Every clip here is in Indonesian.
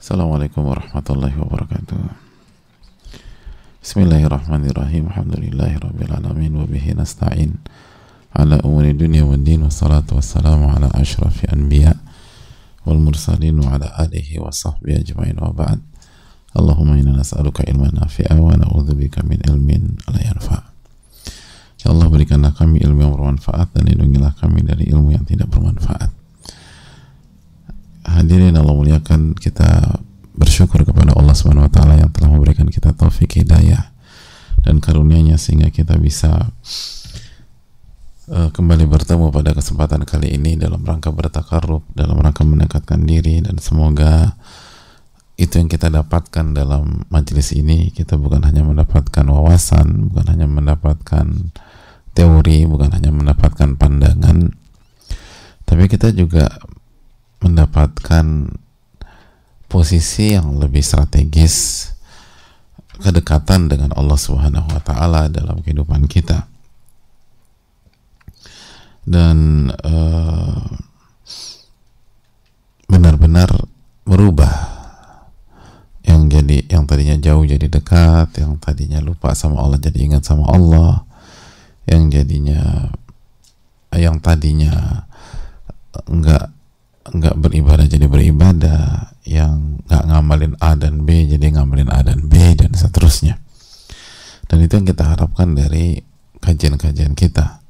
Assalamualaikum warahmatullahi wabarakatuh. Bismillahirrahmanirrahim. Alhamdulillahi rabbil alamin. Wabihi nasta'in. Ala umuri dunia wa din. Wassalatu wassalamu ala ashrafi anbiya Wal mursalin wa ala alihi wa sahbihi ajma'in. Wa ba'd. Allahumma inna nas'aluka ilman nafi'a Wa na'udzubika min ilmin la yanfa' Ya Allah berikanlah kami ilmu yang bermanfaat Dan lindungilah kami dari ilmu yang tidak bermanfaat Hadirin Allah muliakan kita bersyukur kepada Allah Subhanahu wa taala yang telah memberikan kita taufik hidayah dan karunia-Nya sehingga kita bisa uh, kembali bertemu pada kesempatan kali ini dalam rangka bertakarrub, dalam rangka mendekatkan diri dan semoga itu yang kita dapatkan dalam majelis ini kita bukan hanya mendapatkan wawasan, bukan hanya mendapatkan teori, bukan hanya mendapatkan pandangan tapi kita juga mendapatkan posisi yang lebih strategis kedekatan dengan Allah Subhanahu wa taala dalam kehidupan kita. Dan uh, benar-benar merubah yang jadi yang tadinya jauh jadi dekat, yang tadinya lupa sama Allah jadi ingat sama Allah, yang jadinya yang tadinya enggak nggak beribadah jadi beribadah yang nggak ngamalin A dan B jadi ngamalin A dan B dan seterusnya. Dan itu yang kita harapkan dari kajian-kajian kita.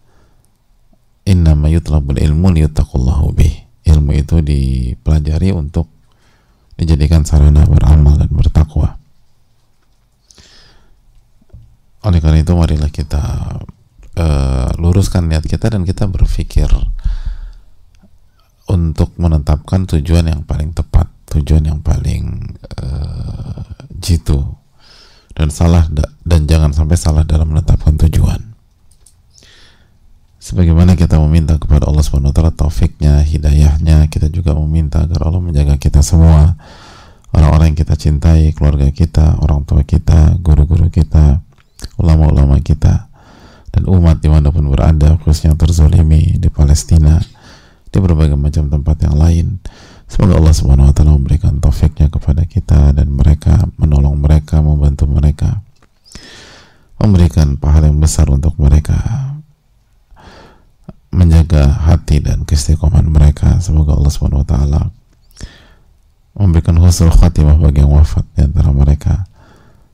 Innama yutlabul ilmu liyuttaqullahu bih. Ilmu itu dipelajari untuk dijadikan sarana beramal dan bertakwa. Oleh karena itu marilah kita uh, luruskan niat kita dan kita berpikir untuk menetapkan tujuan yang paling tepat, tujuan yang paling uh, jitu. Dan salah dan jangan sampai salah dalam menetapkan tujuan. Sebagaimana kita meminta kepada Allah Subhanahu wa taala taufiknya, hidayahnya, kita juga meminta agar Allah menjaga kita semua, orang-orang yang kita cintai, keluarga kita, orang tua kita, guru-guru kita, ulama-ulama kita, dan umat di mana pun berada, khususnya terzolimi di Palestina, di berbagai macam tempat yang lain. Semoga Allah Subhanahu wa taala memberikan taufiknya kepada kita dan mereka menolong mereka, membantu mereka. Memberikan pahala yang besar untuk mereka. Menjaga hati dan keistiqomahan mereka. Semoga Allah Subhanahu wa taala memberikan husnul khatimah bagi yang wafat di antara mereka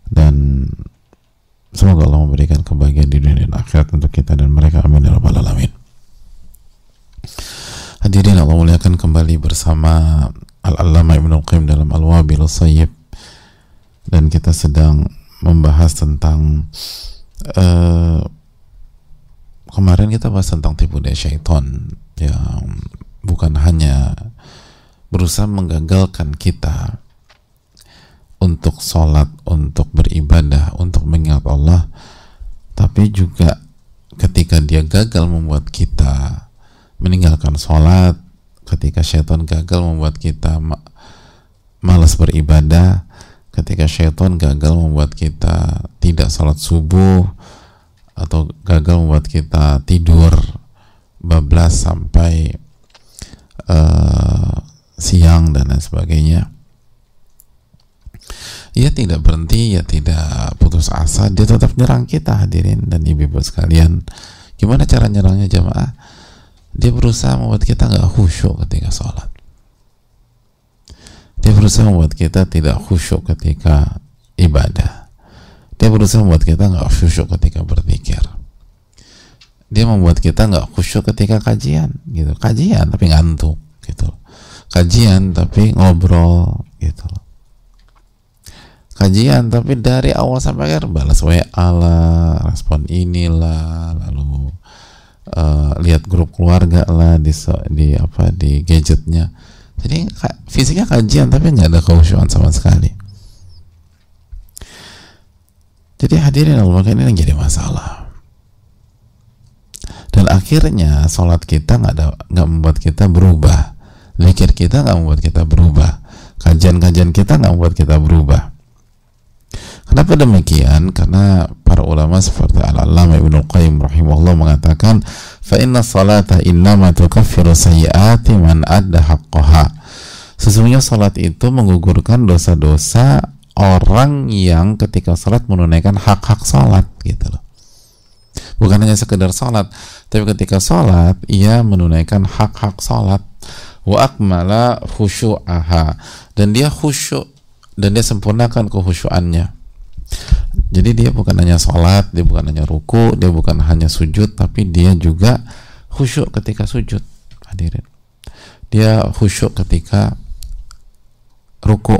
dan semoga Allah memberikan kebahagiaan di dunia dan akhirat untuk kita dan mereka amin ya rabbal alamin Hadirin Allah muliakan kembali bersama Al-Allama Ibn Al-Qayyim dalam Al-Wabil Sayyib. Dan kita sedang membahas tentang uh, kemarin kita bahas tentang tipu daya syaitan yang bukan hanya berusaha menggagalkan kita untuk sholat, untuk beribadah, untuk mengingat Allah tapi juga ketika dia gagal membuat kita meninggalkan sholat ketika syaitan gagal membuat kita malas beribadah ketika syaitan gagal membuat kita tidak sholat subuh atau gagal membuat kita tidur bablas sampai uh, siang dan lain sebagainya ia tidak berhenti, ia tidak putus asa, dia tetap nyerang kita hadirin dan ibu-ibu sekalian. Gimana cara nyerangnya jamaah? Dia berusaha membuat kita nggak khusyuk ketika sholat. Dia berusaha membuat kita tidak khusyuk ketika ibadah. Dia berusaha membuat kita nggak khusyuk ketika berzikir. Dia membuat kita nggak khusyuk ketika kajian gitu. Kajian tapi ngantuk gitu kajian tapi ngobrol gitu kajian tapi dari awal sampai akhir balas WA lah respon inilah lalu uh, lihat grup keluarga lah di di apa di gadgetnya. Jadi fisiknya kajian tapi nggak ada keusyuan sama sekali. Jadi hadirin Allah ini yang jadi masalah. Dan akhirnya sholat kita nggak ada nggak membuat kita berubah. Zikir kita nggak membuat kita berubah. Kajian-kajian kita nggak membuat kita berubah Kenapa demikian? Karena para ulama seperti Al-Allamah Ibnu Qayyim rahimahullah mengatakan, "Fa inna salata innama tukaffiru sayyi'ati man adda haqqaha." Sesungguhnya sholat itu menggugurkan dosa-dosa orang yang ketika sholat menunaikan hak-hak sholat gitu loh. Bukan hanya sekedar sholat, tapi ketika sholat ia menunaikan hak-hak sholat wa akmala khusyu'aha dan dia khusyuk dan dia sempurnakan kehusyuannya. Jadi dia bukan hanya sholat, dia bukan hanya ruku, dia bukan hanya sujud, tapi dia juga khusyuk ketika sujud. Hadirin. Dia khusyuk ketika ruku.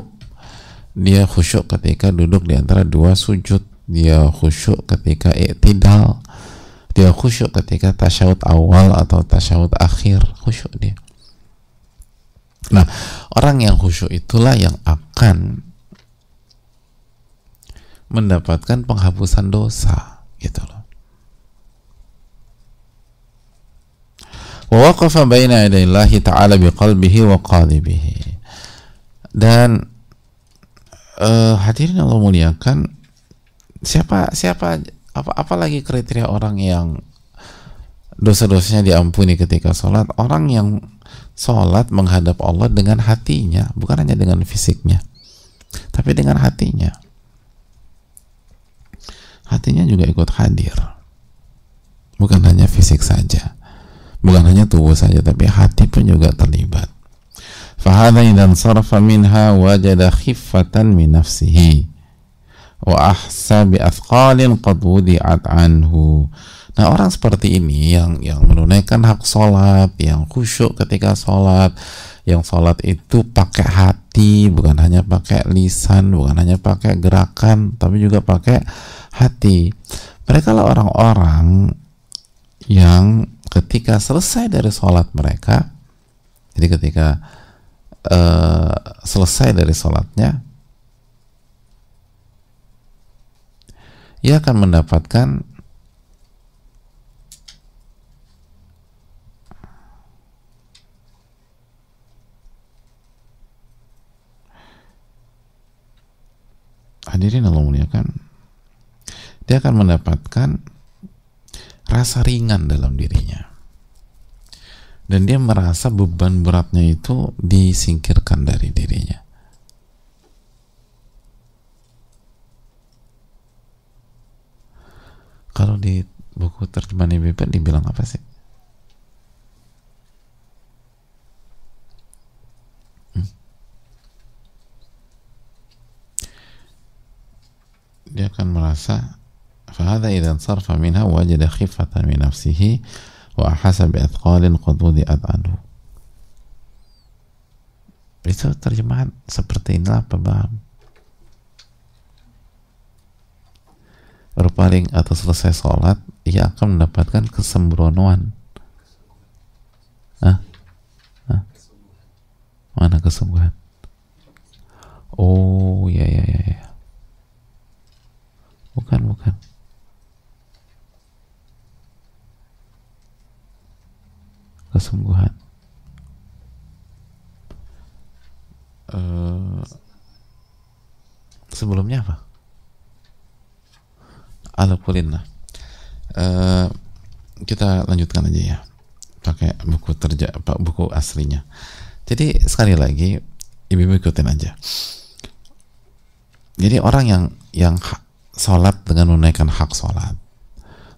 Dia khusyuk ketika duduk di antara dua sujud. Dia khusyuk ketika i'tidal dia khusyuk ketika tasyahud awal atau tasyahud akhir. Khusyuk dia. Nah orang yang khusyuk itulah yang akan mendapatkan penghapusan dosa gitu loh. Waqafa baina yadayillahi ta'ala biqalbihi wa qalibihi. Dan uh, hadirin Allah muliakan siapa siapa apa apalagi kriteria orang yang dosa-dosanya diampuni ketika sholat? Orang yang sholat menghadap Allah dengan hatinya bukan hanya dengan fisiknya tapi dengan hatinya hatinya juga ikut hadir. Bukan hanya fisik saja. Bukan hanya tubuh saja tapi hati pun juga terlibat. Fahadha idan sarfa minha wajada khiffatan min nafsihi. Wa ahsa bi athqalin qad anhu. Nah orang seperti ini yang yang menunaikan hak sholat, yang khusyuk ketika sholat, yang sholat itu pakai hati, bukan hanya pakai lisan, bukan hanya pakai gerakan, tapi juga pakai hati. Mereka lah orang-orang yang ketika selesai dari sholat mereka, jadi ketika uh, selesai dari sholatnya ia akan mendapatkan hadirin Allah muliakan dia akan mendapatkan rasa ringan dalam dirinya dan dia merasa beban beratnya itu disingkirkan dari dirinya. Kalau di buku terjemahan IBP dibilang apa sih? Hmm? Dia akan merasa فهذا إذا انصرف منها وجد خفة من نفسه wa hasabi athqalin qad wudi'at anhu itu terjemahan seperti inilah paham berpaling atau selesai sholat ia akan mendapatkan kesembronoan ah ah mana kesembuhan oh ya ya ya ya bukan bukan kesembuhan uh, sebelumnya apa? Ala uh, kita lanjutkan aja ya pakai buku terja buku aslinya. Jadi sekali lagi ibu-ibu ikutin aja. Jadi orang yang yang sholat dengan menaikkan hak sholat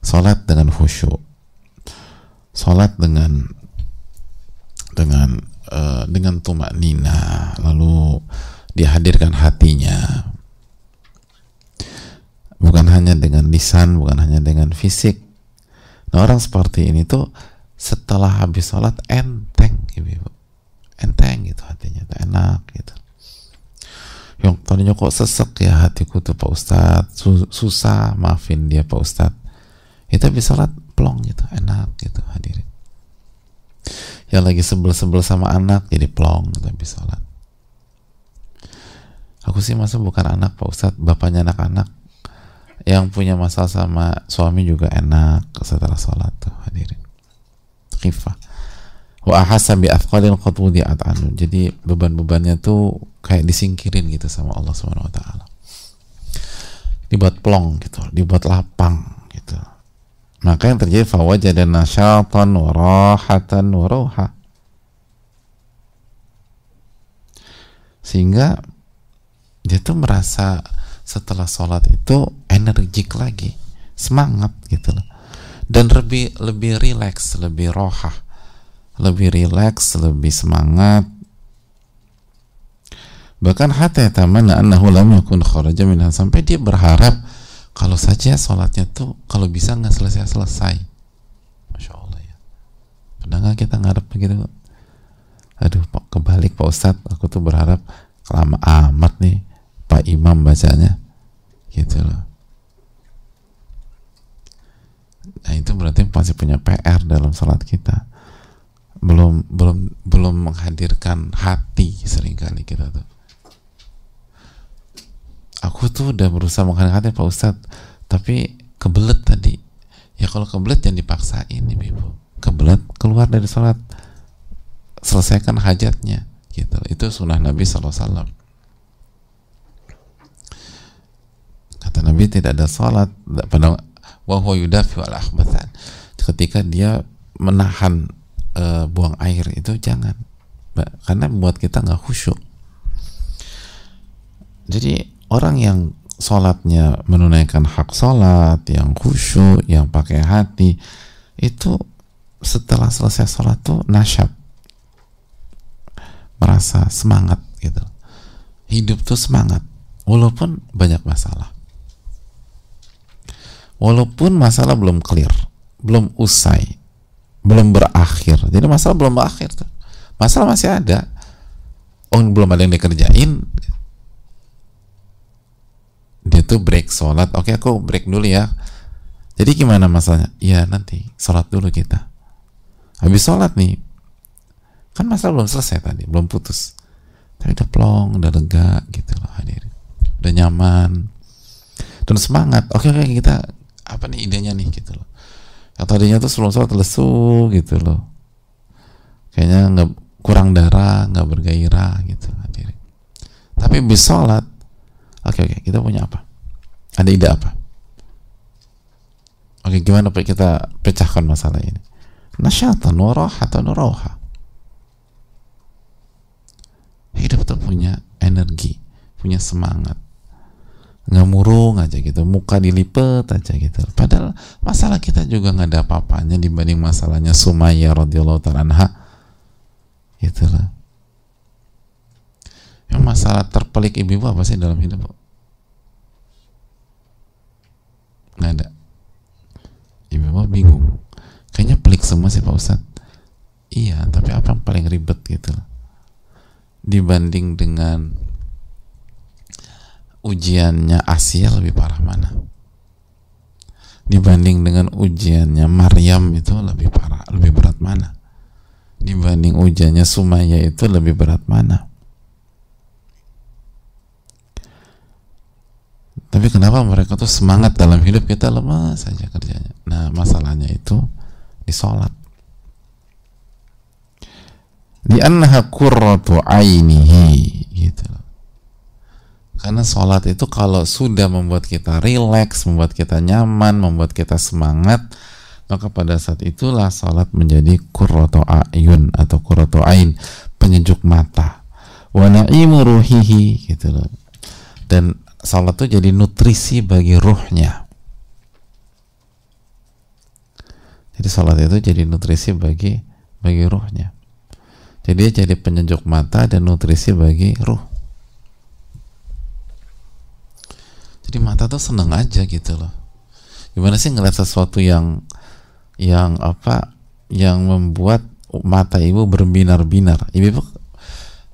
sholat dengan khusyuk sholat dengan dengan uh, dengan tumak nina. Lalu dihadirkan hatinya. Bukan hanya dengan lisan bukan hanya dengan fisik. Nah orang seperti ini tuh setelah habis sholat enteng ibu, enteng gitu hatinya tuh enak gitu. Yang tadinya kok sesek ya hatiku tuh Pak Ustadz. Susah maafin dia Pak Ustadz. Itu habis sholat plong gitu enak gitu hadirin yang lagi sebel-sebel sama anak jadi plong tapi sholat. Aku sih masa bukan anak Pak Ustadz bapaknya anak-anak. Yang punya masalah sama suami juga enak setelah sholat tuh hadirin. Khifah. Wa bi anu jadi beban-bebannya tuh kayak disingkirin gitu sama Allah Subhanahu wa taala. Dibuat plong gitu dibuat lapang gitu maka yang terjadi fawajada nasyatan wa rahatan wa roha sehingga dia tuh merasa setelah sholat itu energik lagi semangat gitu loh. Dan lebih lebih rileks lebih rohah lebih rileks lebih semangat. Bahkan hatta tamanna annahu lam yakun kharaja minha sampai dia berharap kalau saja sholatnya tuh kalau bisa nggak selesai selesai. Masya allah ya. Pernah nggak kita ngarep begitu? Aduh kebalik pak ustadz. Aku tuh berharap lama amat nih pak imam bacanya. Gitu loh. Nah itu berarti pasti punya PR dalam sholat kita. Belum belum belum menghadirkan hati sering kali kita tuh aku tuh udah berusaha menghadirkan hati Pak Ustadz tapi kebelet tadi. Ya kalau kebelet jangan dipaksain ibu kebelet keluar dari sholat. Selesaikan hajatnya gitu. Itu sunnah Nabi SAW kata Nabi tidak ada sholat. Pada wahwa yudafi al ketika dia menahan e, buang air itu jangan. Karena membuat kita nggak khusyuk. Jadi orang yang sholatnya menunaikan hak sholat, yang khusyuk, yang pakai hati, itu setelah selesai sholat tuh nasyab, merasa semangat gitu. Hidup tuh semangat, walaupun banyak masalah. Walaupun masalah belum clear, belum usai, belum berakhir. Jadi masalah belum berakhir tuh. Masalah masih ada. Oh, belum ada yang dikerjain, dia tuh break sholat. Oke aku break dulu ya. Jadi gimana masalahnya? Ya nanti sholat dulu kita. Habis sholat nih kan masalah belum selesai tadi belum putus. Tapi udah plong udah lega gitu loh hadirin. Udah nyaman. Dan semangat. Oke oke kita apa nih idenya nih gitu loh. Yang tadinya tuh sebelum sholat lesu gitu loh. Kayaknya nggak kurang darah nggak bergairah gitu hadirin. Tapi bis sholat Oke oke, kita punya apa? Ada ide apa? Oke, gimana Pak kita pecahkan masalah ini? Nasyatan atau nuroha. Hidup tuh punya energi, punya semangat. Nggak murung aja gitu, muka dilipet aja gitu. Padahal masalah kita juga nggak ada apa-apanya dibanding masalahnya Sumaya radhiyallahu ta'ala anha. Gitu lah. Yang masalah terpelik ibu-ibu apa sih dalam hidup? Nggak ada. Ibu bapak bingung. Kayaknya pelik semua sih pak ustad iya tapi apa yang paling ribet gitu? Dibanding dengan ujiannya Asia lebih parah mana? Dibanding dengan ujiannya Maryam itu lebih parah lebih berat mana? Dibanding ujiannya Sumaya itu lebih berat mana Tapi kenapa mereka tuh semangat dalam hidup kita lemah saja kerjanya. Nah masalahnya itu di sholat. Di qurratu ainihi gitu. Karena sholat itu kalau sudah membuat kita rileks, membuat kita nyaman, membuat kita semangat, maka pada saat itulah sholat menjadi qurratu ayun atau qurratu ain, penyejuk mata. Wa na'imu ruhihi gitu loh. Dan salat itu jadi nutrisi bagi ruhnya. Jadi salat itu jadi nutrisi bagi bagi ruhnya. Jadi dia jadi penyejuk mata dan nutrisi bagi ruh. Jadi mata tuh seneng aja gitu loh. Gimana sih ngeliat sesuatu yang yang apa yang membuat mata ibu berbinar-binar? Ibu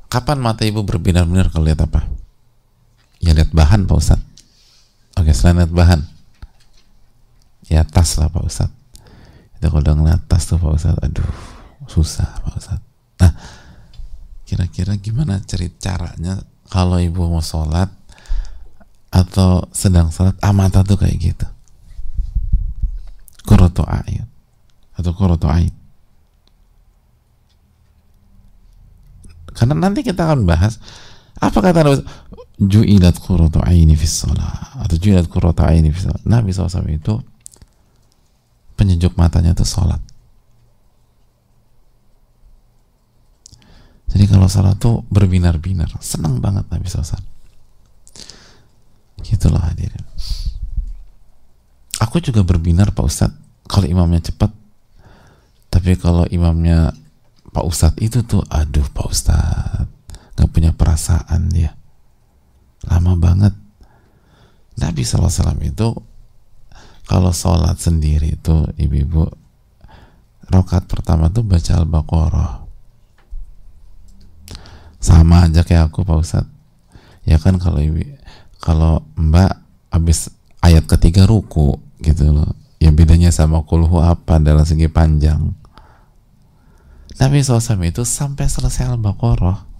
kapan mata ibu berbinar-binar kalau lihat apa ya lihat bahan Pak Ustad oke selain lihat bahan. Ya tas lah Pak Ustad itu kalau udah ngeliat tas tuh Pak Ustad aduh susah Pak Ustad nah kira-kira gimana cerita caranya kalau ibu mau sholat atau sedang sholat amata tuh kayak gitu? Kuroto ayat atau kuroto ayat karena nanti kita akan bahas apa kata ju'ilat qurratu aini fis salat atau ju'ilat qurratu aini fis salat. Nabi SAW itu penyejuk matanya itu salat. jadi kalau sholat tuh berbinar-binar. Senang banget Nabi SAW gitulah hadirin. Aku juga berbinar Pak Ustadz. Kalau imamnya cepat. Tapi kalau imamnya Pak Ustadz itu tuh aduh Pak Ustadz. Nggak punya perasaan dia lama banget. Nabi SAW itu kalau sholat sendiri itu ibu-ibu rokat pertama tuh baca Al-Baqarah. Sama aja kayak aku Pak Ustadz. Ya kan kalau ibu kalau mbak habis ayat ketiga ruku gitu loh. Ya bedanya sama kulhu apa dalam segi panjang. Nabi SAW itu sampai selesai Al-Baqarah.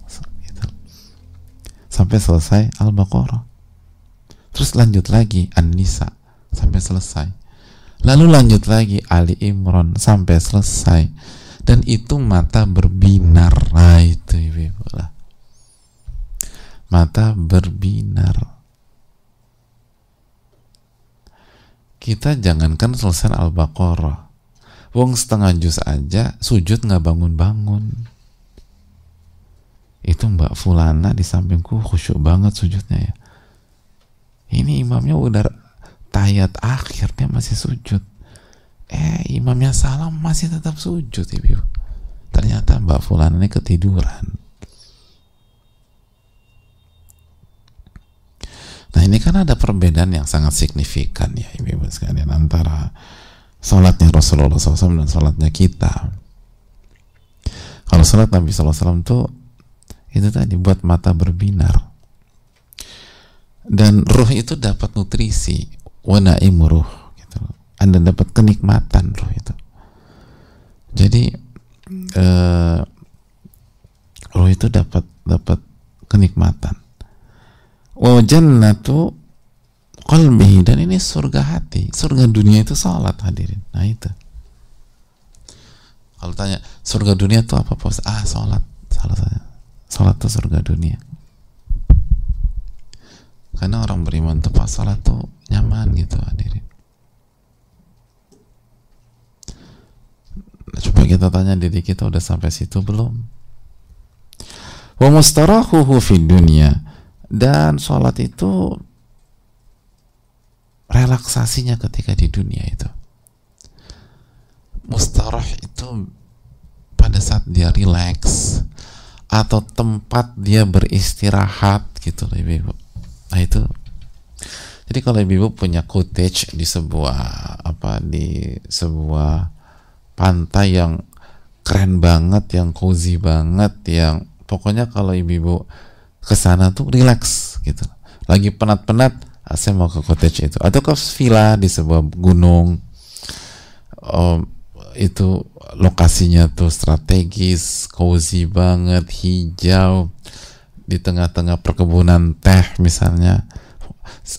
Sampai selesai Al-Baqarah. Terus lanjut lagi An-Nisa sampai selesai. Lalu lanjut lagi Ali Imran sampai selesai. Dan itu mata berbinar. Nah itu ibu lah. Mata berbinar. Kita jangankan selesai Al-Baqarah. Wong setengah juz aja sujud nggak bangun-bangun itu Mbak Fulana di sampingku khusyuk banget sujudnya ya. Ini imamnya udah tahiyat akhirnya masih sujud. Eh imamnya salam masih tetap sujud ibu. Ternyata mbak Fulan ini ketiduran. Nah ini kan ada perbedaan yang sangat signifikan ya ibu-ibu sekalian antara sholatnya Rasulullah SAW dan sholatnya kita. Kalau sholat Nabi SAW tuh itu tadi buat mata berbinar. Dan ruh itu dapat nutrisi. Wanaim ruh gitu. Anda dapat kenikmatan ruh itu. Jadi uh, ruh itu dapat dapat kenikmatan. Wa jannatu qalbihi dan ini surga hati. Surga dunia itu salat hadirin. Nah itu. Kalau tanya surga dunia itu apa pos ah salat salah saya salat itu surga dunia. Karena orang beriman tuh pas salat tuh nyaman gitu hadirin. Nah, coba kita tanya diri kita udah sampai situ belum? Wa mustarahuhu fi dunia dan sholat itu relaksasinya ketika di dunia itu. Mustarah itu pada saat dia relax atau tempat dia beristirahat gitu loh ibu nah itu jadi kalau ibu punya cottage di sebuah apa di sebuah pantai yang keren banget, yang cozy banget, yang pokoknya kalau ibu-ibu ke sana tuh relax gitu. Lagi penat-penat, ah, saya mau ke cottage itu atau ke villa di sebuah gunung. Um, itu lokasinya tuh strategis, cozy banget, hijau. Di tengah-tengah perkebunan teh misalnya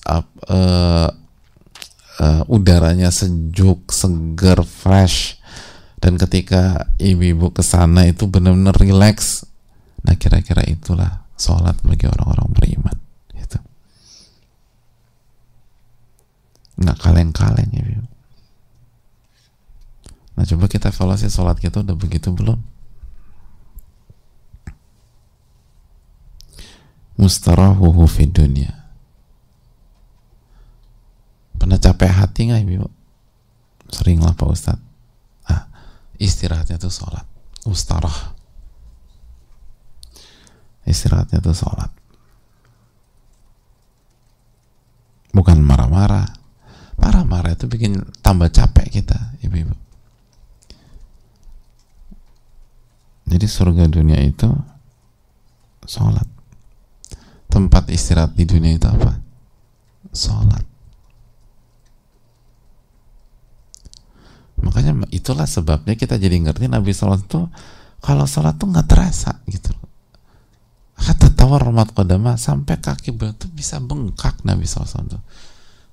uh, uh, udaranya sejuk, segar, fresh. Dan ketika ibu-ibu ke sana itu benar-benar relax. Nah kira-kira itulah sholat bagi orang-orang beriman itu nggak kaleng-kaleng ibu nah coba kita evaluasi sholat kita udah begitu belum? Mustarahuhu fi dunia pernah capek hati nggak ibu? Sering lah pak ustad ah istirahatnya tuh sholat. Ustarah istirahatnya tuh sholat. Bukan marah-marah. Marah-marah itu bikin tambah capek kita ibu-ibu jadi surga dunia itu sholat tempat istirahat di dunia itu apa? Sholat. Makanya itulah sebabnya kita jadi ngerti Nabi Sholat itu kalau sholat tuh nggak terasa gitu. Kata tawar rahmat kodama sampai kaki beliau bisa bengkak Nabi Sholat itu.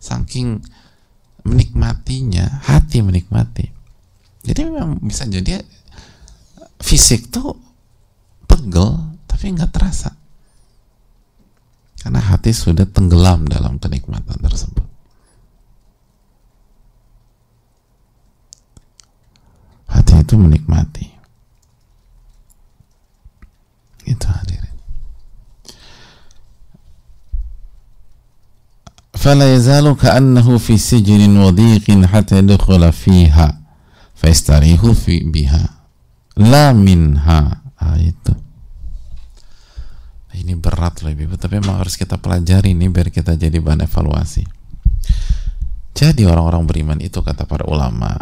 Saking menikmatinya, hati menikmati. Jadi memang bisa jadi fisik tuh pegel tapi nggak terasa. Karena hati sudah tenggelam dalam kenikmatan tersebut. Hati itu menikmati. Itu hadirin. فلا يزال كأنه في سجن وضيق حتى يدخل fiha فيستريح fi biha la minha. Ah, itu. Ini berat loh ibu. Tapi memang harus kita pelajari ini biar kita jadi bahan evaluasi. Jadi orang-orang beriman itu kata para ulama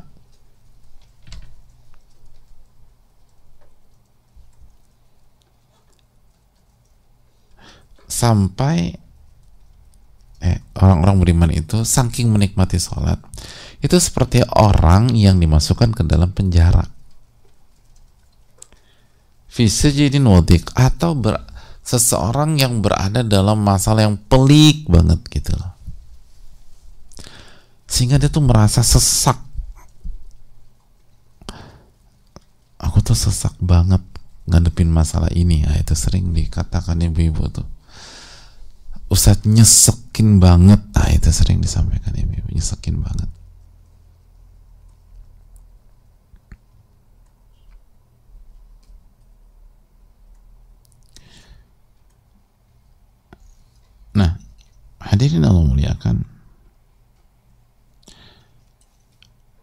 sampai eh, orang-orang beriman itu saking menikmati sholat itu seperti orang yang dimasukkan ke dalam penjara fisijidin wadik atau ber, seseorang yang berada dalam masalah yang pelik banget gitu loh. Sehingga dia tuh merasa sesak. Aku tuh sesak banget ngadepin masalah ini. Ya, itu sering dikatakan ibu-ibu tuh. Ustadz nyesekin banget. Nah itu sering disampaikan ibu nyesekin banget nah hadirin Allah muliakan.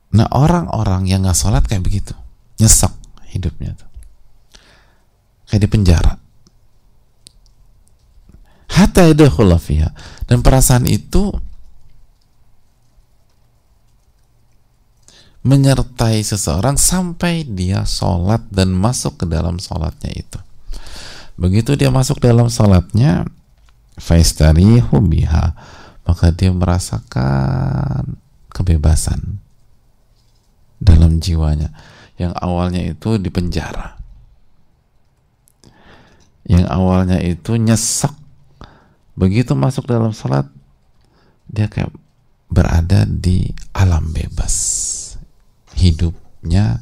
Nah orang-orang yang nggak sholat kayak begitu nyesek hidupnya tuh. Kayak di penjara. Hatta fiha. Dan perasaan itu menyertai seseorang sampai dia sholat dan masuk ke dalam sholatnya itu. Begitu dia masuk dalam sholatnya faistarihu biha. Maka dia merasakan kebebasan dalam jiwanya. Yang awalnya itu di penjara. Yang awalnya itu nyesek. Begitu masuk dalam salat dia kayak berada di alam bebas. Hidupnya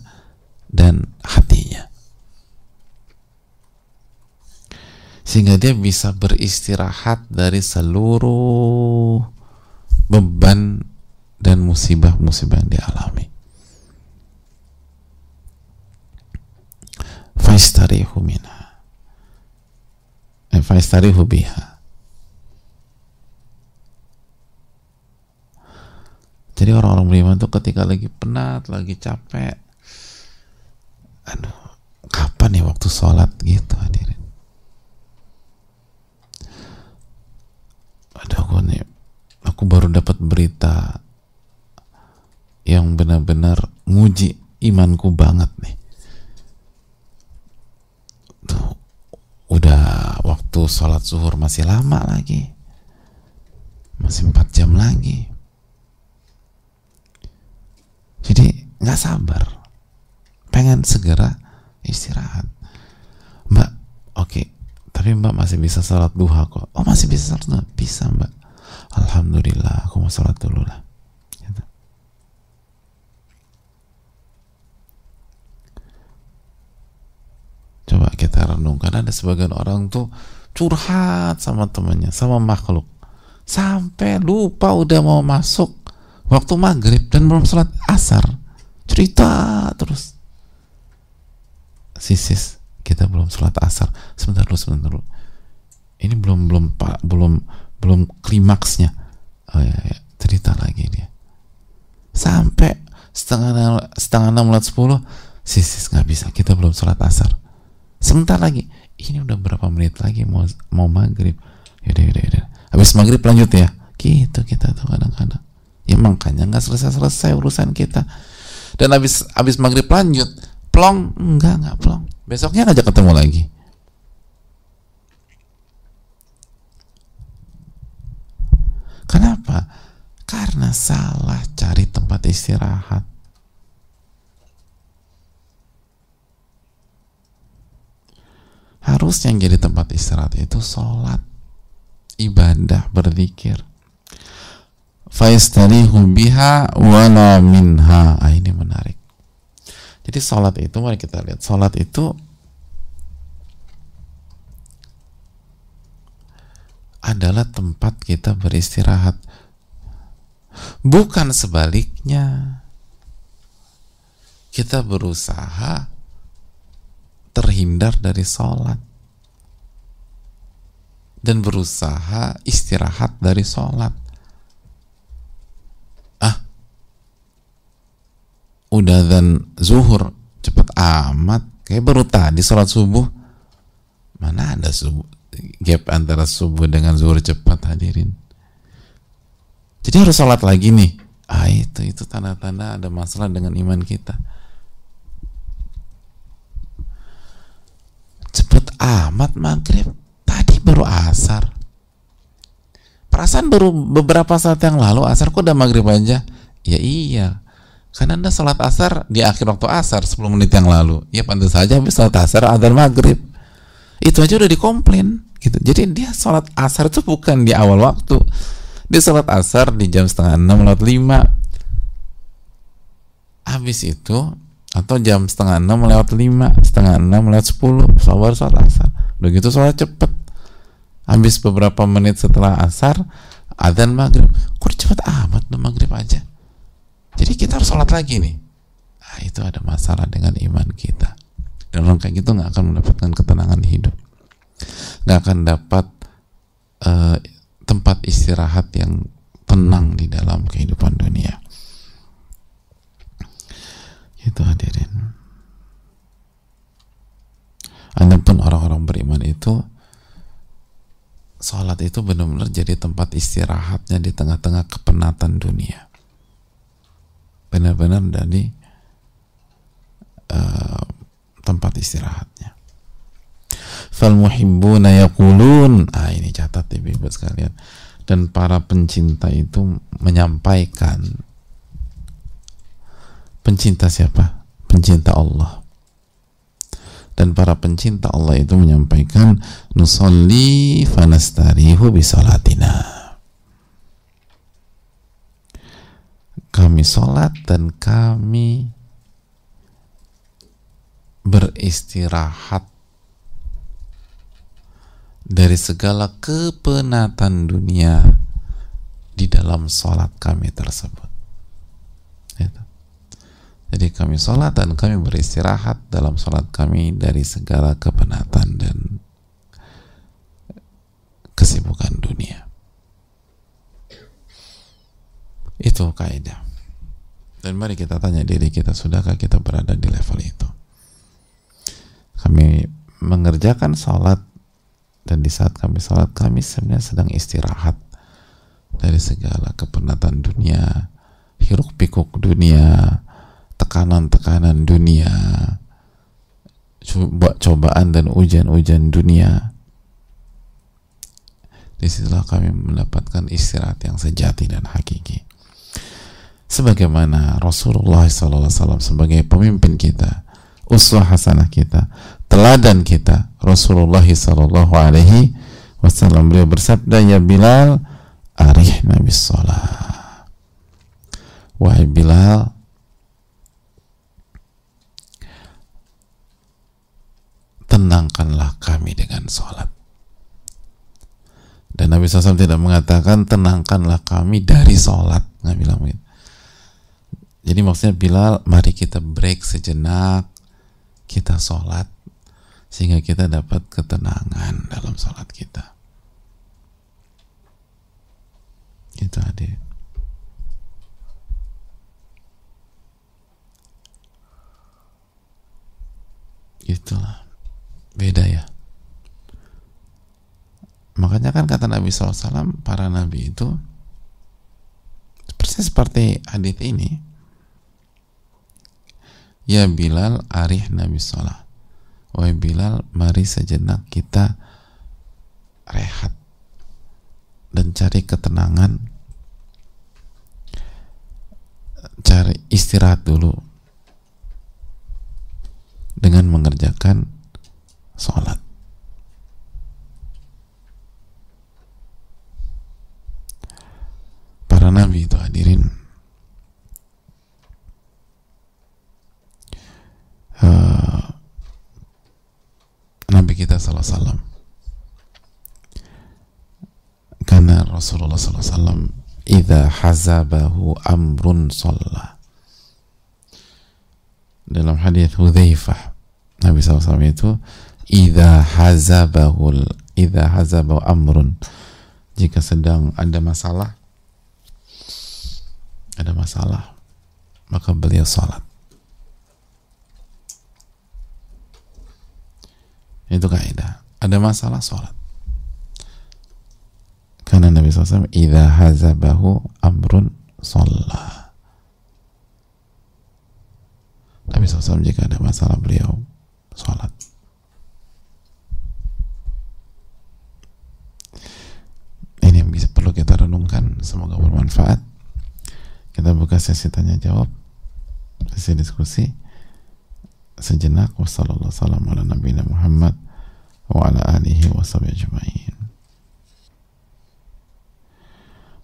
dan hatinya sehingga dia bisa beristirahat dari seluruh beban dan musibah-musibah yang dialami. Faistarihu minha. Eh, faistarihu biha. Jadi orang-orang beriman tuh ketika lagi penat, lagi capek, aduh, kapan ya waktu sholat gitu hadirin? Aduh, aku nih, aku baru dapat berita yang benar-benar nguji imanku banget nih. Tuh, udah waktu sholat zuhur masih lama lagi, masih empat jam lagi. Jadi nggak sabar. Pengen segera istirahat. Mbak oke. okay, tapi mbak masih bisa sholat duha kok. Oh masih bisa sholat duha? Bisa mbak. Alhamdulillah aku mau sholat dulu lah. Gitu. coba kita renungkan. Ada sebagian orang tuh curhat sama temannya sama makhluk. Sampai lupa udah mau masuk waktu maghrib dan belum sholat asar. Cerita terus. Sisis kita belum sholat asar. Sebentar dulu sebentar dulu. Ini belum belum pak belum belum klimaksnya. Oh ya, ya. Cerita lagi dia. Sampai setengah setengah enam lewat sepuluh sisis nggak bisa. Kita belum sholat asar. Sebentar lagi. Ini udah berapa menit lagi mau mau maghrib. Yaudah yaudah yaudah. Habis maghrib lanjut ya? Gitu kita tuh kadang-kadang. Ya makanya nggak selesai-selesai urusan kita. Dan habis habis maghrib lanjut plong? Enggak enggak plong. Besoknya ngajak ketemu lagi. Kenapa? Karena salah cari tempat istirahat. Harusnya yang jadi tempat istirahat itu sholat ibadah berzikir. Faistarihu biha wala minha. Ah, ini menarik jadi sholat itu mari kita lihat sholat itu adalah tempat kita beristirahat. Bukan sebaliknya. Kita berusaha terhindar dari sholat dan berusaha istirahat dari sholat udah dan zuhur. Cepet amat. Kayak baru tadi sholat subuh. Mana ada subuh gap antara subuh dengan zuhur cepat hadirin? Jadi harus sholat lagi nih. Ah itu itu tanda-tanda ada masalah dengan iman kita. Cepet amat maghrib. Tadi baru asar. Perasaan baru beberapa saat yang lalu asar kok udah maghrib aja? Ya iya karena anda sholat asar di akhir waktu asar 10 menit yang lalu. Ya pantas saja habis sholat asar ada maghrib. Itu aja udah dikomplain gitu. Jadi dia sholat asar itu bukan di awal waktu. Dia sholat asar di jam setengah enam lewat lima. Habis itu atau jam setengah enam lewat lima setengah enam lewat sepuluh baru sholat asar. Begitu sholat cepet. Habis beberapa menit setelah asar adzan maghrib. Kok cepet amat tuh maghrib aja jadi kita harus sholat lagi nih. Nah, itu ada masalah dengan iman kita. Dan orang kayak gitu nggak akan mendapatkan ketenangan hidup. Nggak akan dapat uh, tempat istirahat yang tenang di dalam kehidupan dunia. Itu hadirin. Adapun orang-orang beriman itu Salat itu benar-benar jadi tempat istirahatnya di tengah-tengah kepenatan dunia Benar-benar dari uh, tempat istirahatnya. Fal muhibbuna yaqulun. Ah ini catat ibu buat sekalian. Dan para pencinta itu menyampaikan pencinta siapa? Pencinta Allah. Dan para pencinta Allah itu menyampaikan nusolli fanastarihu bisalatina kami sholat dan kami beristirahat dari segala kepenatan dunia di dalam sholat kami tersebut. Jadi kami sholat dan kami beristirahat dalam sholat kami dari segala kepenatan dan kesibukan dunia. Itu kaidah. Dan mari kita tanya diri kita, sudahkah kita berada di level itu? Kami mengerjakan sholat dan di saat kami sholat kami sebenarnya sedang istirahat dari segala kepenatan dunia, hiruk pikuk dunia, tekanan-tekanan dunia, coba cobaan dan ujian-ujian dunia. Di situlah kami mendapatkan istirahat yang sejati dan hakiki. Sebagaimana Rasulullah SAW sebagai pemimpin kita, uswah hasanah kita, teladan kita, Rasulullah SAW Wasallam. Beliau bersabda ya Bilal arih Nabi Salah wahai Bilal tenangkanlah kami dengan sholat. Dan Nabi SAW tidak mengatakan tenangkanlah kami dari sholat nggak bilang begitu jadi maksudnya Bilal mari kita break sejenak kita sholat sehingga kita dapat ketenangan dalam sholat kita. Itu adik itulah. Beda ya. Makanya kan kata Nabi SAW para nabi itu persis seperti hadis ini ya Bilal arih Nabi Salah wahai Bilal mari sejenak kita rehat dan cari ketenangan. Cari istirahat dulu dengan mengerjakan sholat. Para nabi itu hadirin uh, Nabi kita salah salam karena Rasulullah salah salam idza hazabahu amrun sholla dalam hadis Hudzaifah Nabi SAW itu idza hazabahul idza hazabahu amrun. Jika sedang ada masalah ada masalah maka beliau salat Itu kaidah. Ada masalah sholat. Karena Nabi SAW Iza hazabahu amrun sholat. Nabi SAW jika ada masalah beliau sholat. Ini yang bisa perlu kita renungkan. Semoga bermanfaat. Kita buka sesi tanya jawab, sesi diskusi sejenak. Wassalamualaikum.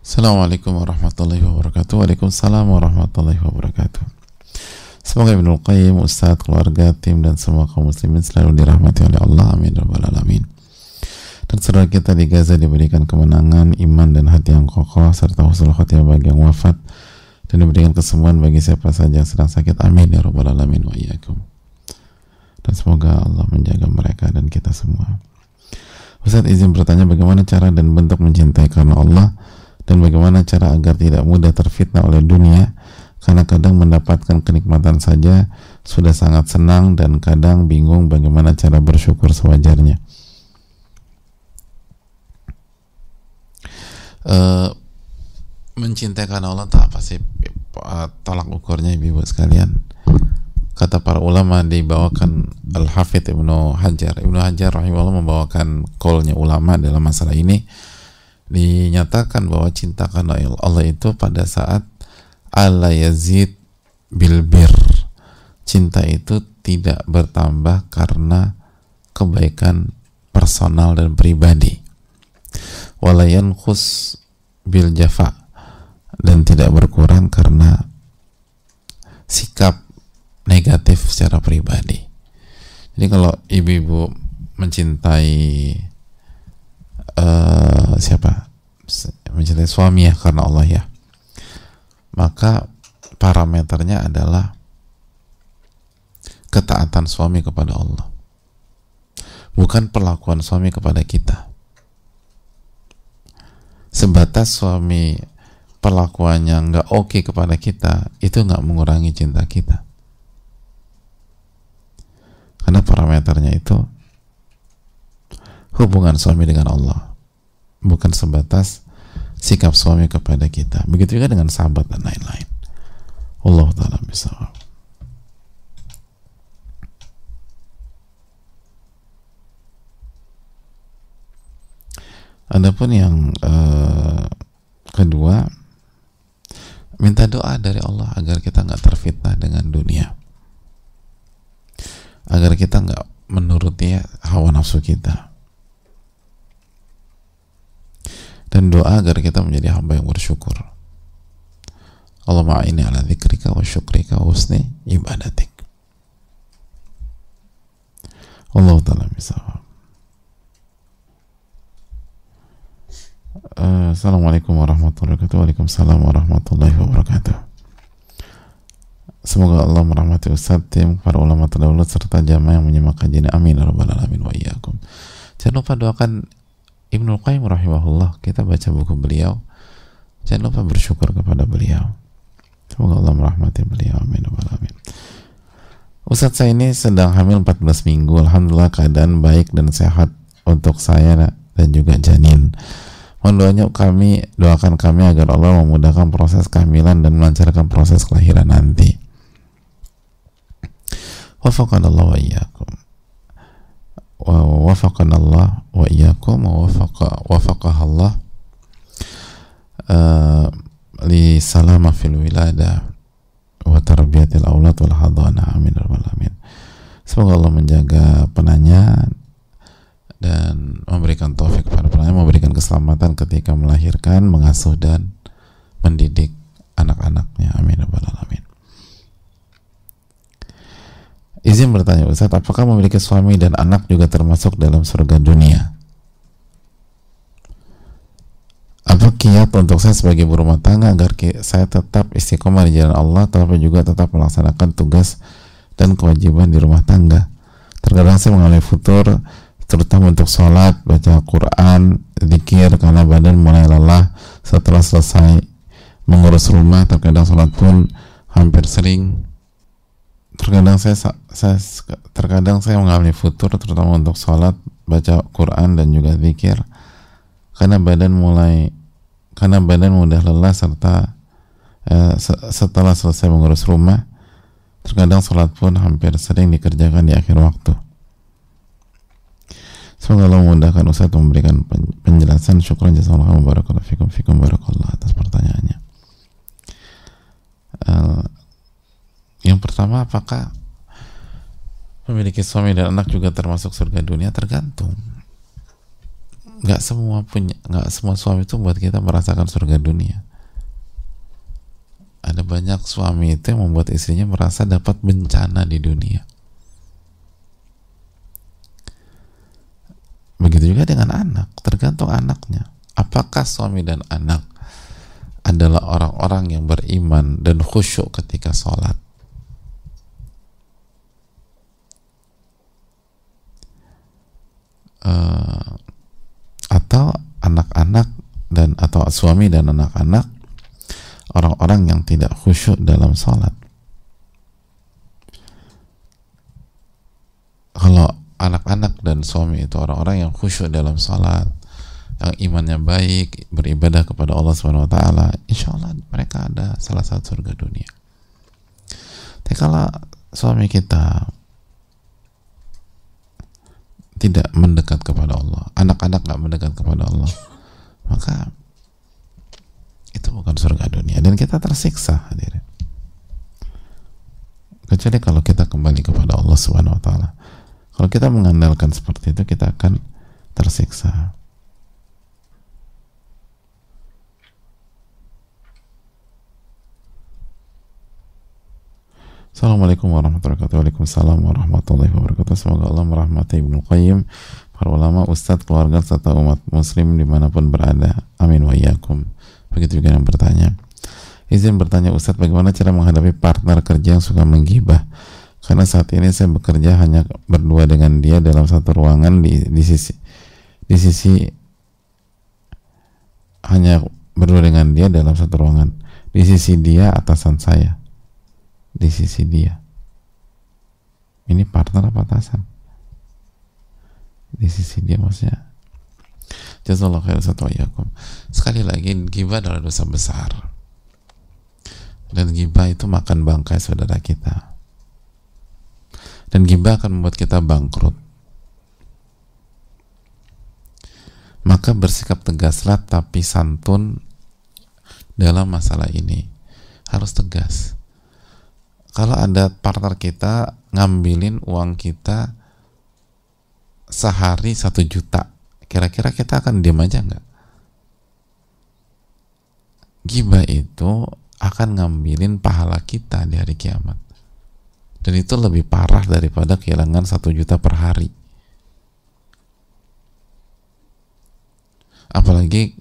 Assalamualaikum warahmatullahi wabarakatuh. Waalaikumsalam warahmatullahi wabarakatuh. Semoga Ibnu Qayyim, Ustaz, keluarga, tim dan semua kaum muslimin selalu dirahmati oleh Allah. Amin rabbal alamin. Dan saudara kita di Gaza diberikan kemenangan, iman dan hati yang kokoh serta husnul khotimah bagi yang wafat dan diberikan kesembuhan bagi siapa saja yang sedang sakit. Amin ya rabbal alamin wa iyyakum dan semoga Allah menjaga mereka dan kita semua. Ustaz izin bertanya bagaimana cara dan bentuk mencintai karena Allah dan bagaimana cara agar tidak mudah terfitnah oleh dunia karena kadang mendapatkan kenikmatan saja sudah sangat senang dan kadang bingung bagaimana cara bersyukur sewajarnya. Uh, mencintai karena Allah tak apa sih tolak ukurnya ibu sekalian kata para ulama dibawakan Al-Hafidh Ibnu Hajar. Ibnu Hajar rahimahullah membawakan kolnya ulama dalam masalah ini. Dinyatakan bahwa cinta karena Allah itu pada saat Allah yazid bilbir cinta itu tidak bertambah karena kebaikan personal dan pribadi. Walayan khus bil jafa dan tidak berkurang karena sikap negatif secara pribadi. Jadi kalau ibu-ibu mencintai uh, siapa? Mencintai suami ya karena Allah ya. Maka parameternya adalah ketaatan suami kepada Allah. Bukan perlakuan suami kepada kita. Sebatas suami perlakuannya nggak oke okay kepada kita, itu nggak mengurangi cinta kita karena parameternya itu hubungan suami dengan Allah. Bukan sebatas sikap suami kepada kita. Begitu juga dengan sahabat dan lain-lain. Allah taala bisa. Adapun yang uh, kedua, minta doa dari Allah agar kita nggak terfitnah dengan dunia agar kita nggak menuruti hawa nafsu kita. Dan doa agar kita menjadi hamba yang bersyukur. Allah ma'ini ala dzikrika wa syukrika wa husni ibadatik. Allah ta'ala misal Assalamualaikum warahmatullahi wabarakatuh. Waalaikumsalam warahmatullahi wabarakatuh Semoga Allah merahmati Ustaz, tim, para ulama terdahulu serta jamaah yang menyimak kajian. Amin ya rabbal alamin wa iyyakum. Jangan lupa doakan Ibnu Qayyim rahimahullah. Kita baca buku beliau. Jangan lupa bersyukur kepada beliau. Semoga Allah merahmati beliau. Amin ya rabbal alamin. Ustaz saya ini sedang hamil 14 minggu. Alhamdulillah keadaan baik dan sehat untuk saya dan juga janin. Mohon doanya kami, doakan kami agar Allah memudahkan proses kehamilan dan melancarkan proses kelahiran nanti. وفقنا الله وإياكم ووفقنا الله وإياكم ووفق وفقها الله آه لسلامة في الولادة وتربية الأولاد والحضانة amin alamin semoga Allah menjaga penanya dan memberikan taufik kepada penanya memberikan keselamatan ketika melahirkan mengasuh dan mendidik anak-anaknya amin alamin Izin bertanya Ustaz, apakah memiliki suami dan anak juga termasuk dalam surga dunia? Apa kiat untuk saya sebagai berumah tangga agar saya tetap istiqomah di jalan Allah tapi juga tetap melaksanakan tugas dan kewajiban di rumah tangga? Terkadang saya mengalami futur terutama untuk sholat, baca Quran, zikir karena badan mulai lelah setelah selesai mengurus rumah terkadang sholat pun hampir sering terkadang saya saya terkadang saya mengalami futur terutama untuk sholat baca Quran dan juga zikir. Karena badan mulai karena badan mudah lelah serta eh, setelah selesai mengurus rumah terkadang sholat pun hampir sering dikerjakan di akhir waktu. Semoga Allah memudahkan Ustaz memberikan penjelasan. Syukur jazakallahu barakallahu fikum fikum barakallah atas pertanyaannya. Uh, yang pertama apakah memiliki suami dan anak juga termasuk surga dunia tergantung. Nggak semua punya nggak semua suami itu buat kita merasakan surga dunia. Ada banyak suami itu yang membuat istrinya merasa dapat bencana di dunia. Begitu juga dengan anak tergantung anaknya. Apakah suami dan anak adalah orang-orang yang beriman dan khusyuk ketika sholat uh, atau anak-anak dan atau suami dan anak-anak orang-orang yang tidak khusyuk dalam sholat. Kalau anak-anak dan suami itu orang-orang yang khusyuk dalam sholat yang imannya baik beribadah kepada Allah Subhanahu Wa Taala insya Allah mereka ada salah satu surga dunia. Tapi kalau suami kita tidak mendekat kepada Allah. Anak-anak nggak mendekat kepada Allah. Maka itu bukan surga dunia. Dan kita tersiksa hadirin. Kecuali kalau kita kembali kepada Allah Subhanahu wa taala. Kalau kita mengandalkan seperti itu kita akan tersiksa Assalamualaikum warahmatullahi wabarakatuh. Waalaikumsalam warahmatullahi wabarakatuh. Semoga Allah merahmati Ibnu Qayyim Para ulama, ustadz, keluarga, serta umat muslim di mana pun berada. Amin wa iyakum Begitu juga yang bertanya. Izin bertanya Ustadz bagaimana cara menghadapi partner kerja yang suka menggibah? Karena saat ini saya bekerja hanya berdua dengan dia dalam satu ruangan di, di sisi di sisi hanya berdua dengan dia dalam satu ruangan. Di sisi dia atasan saya di sisi dia. Ini partner apa atasan? Di sisi dia maksudnya. Jazallah khair satu sekali lagi gibah adalah dosa besar. Dan gibah itu makan bangkai saudara kita. Dan gibah akan membuat kita bangkrut. Maka bersikap tegaslah tapi santun dalam masalah ini. Harus tegas kalau ada partner kita ngambilin uang kita sehari satu juta kira-kira kita akan diam aja nggak? Giba itu akan ngambilin pahala kita di hari kiamat. Dan itu lebih parah daripada kehilangan satu juta per hari. Apalagi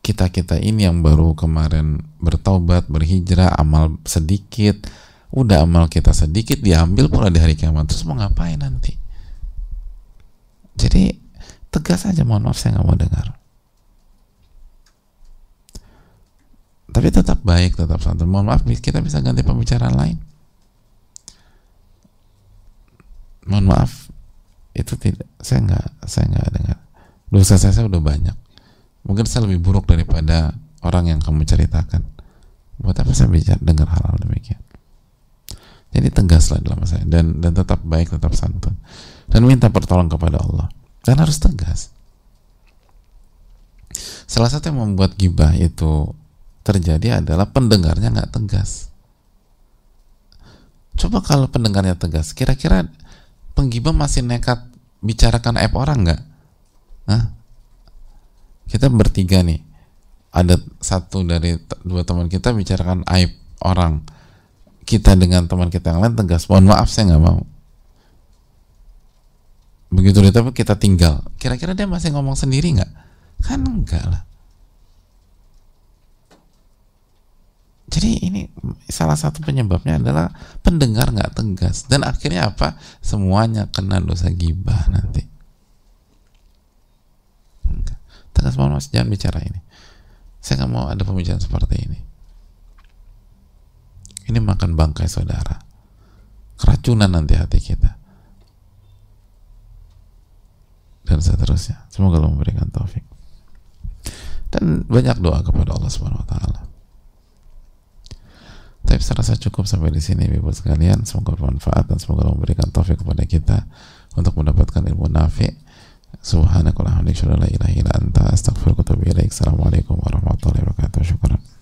kita-kita ini yang baru kemarin bertaubat, berhijrah, amal sedikit, udah amal kita sedikit diambil pula di hari kiamat. Terus mau ngapain nanti? Jadi tegas aja mohon maaf saya nggak mau dengar. Tapi tetap baik tetap santun. Mohon maaf kita bisa ganti pembicaraan lain. Mohon maaf itu tidak saya nggak saya nggak dengar. Dosa saya, saya udah banyak. Mungkin saya lebih buruk daripada orang yang kamu ceritakan. Buat apa saya bicara dengar hal-hal demikian jadi tegaslah dalam saya dan dan tetap baik, tetap santun dan minta pertolongan kepada Allah dan harus tegas. Salah satu yang membuat gibah itu terjadi adalah pendengarnya nggak tegas. Coba kalau pendengarnya tegas, kira-kira penggibah masih nekat bicarakan aib orang nggak? Nah, kita bertiga nih, ada satu dari dua teman kita bicarakan aib orang kita dengan teman kita yang lain tegas mohon maaf saya nggak mau. Begitu tapi kita tinggal. Kira-kira dia masih ngomong sendiri nggak? Kan enggak lah. Jadi ini salah satu penyebabnya adalah pendengar nggak tegas. Dan akhirnya apa? Semuanya kena dosa gibah nanti. Tegas mohon maaf jangan bicara ini. Saya nggak mau ada pembicaraan seperti ini ini makan bangkai saudara keracunan nanti hati kita dan seterusnya semoga Allah memberikan taufik dan banyak doa kepada Allah Subhanahu wa taala tapi saya rasa cukup sampai di sini Ibu sekalian. Semoga bermanfaat dan semoga Allah memberikan taufik kepada kita untuk mendapatkan ilmu nafi. Subhanakallahumma wa bihamdika la ilaha illa anta astaghfiruka wa atubu ilaik. Assalamualaikum warahmatullahi wabarakatuh. Syukran.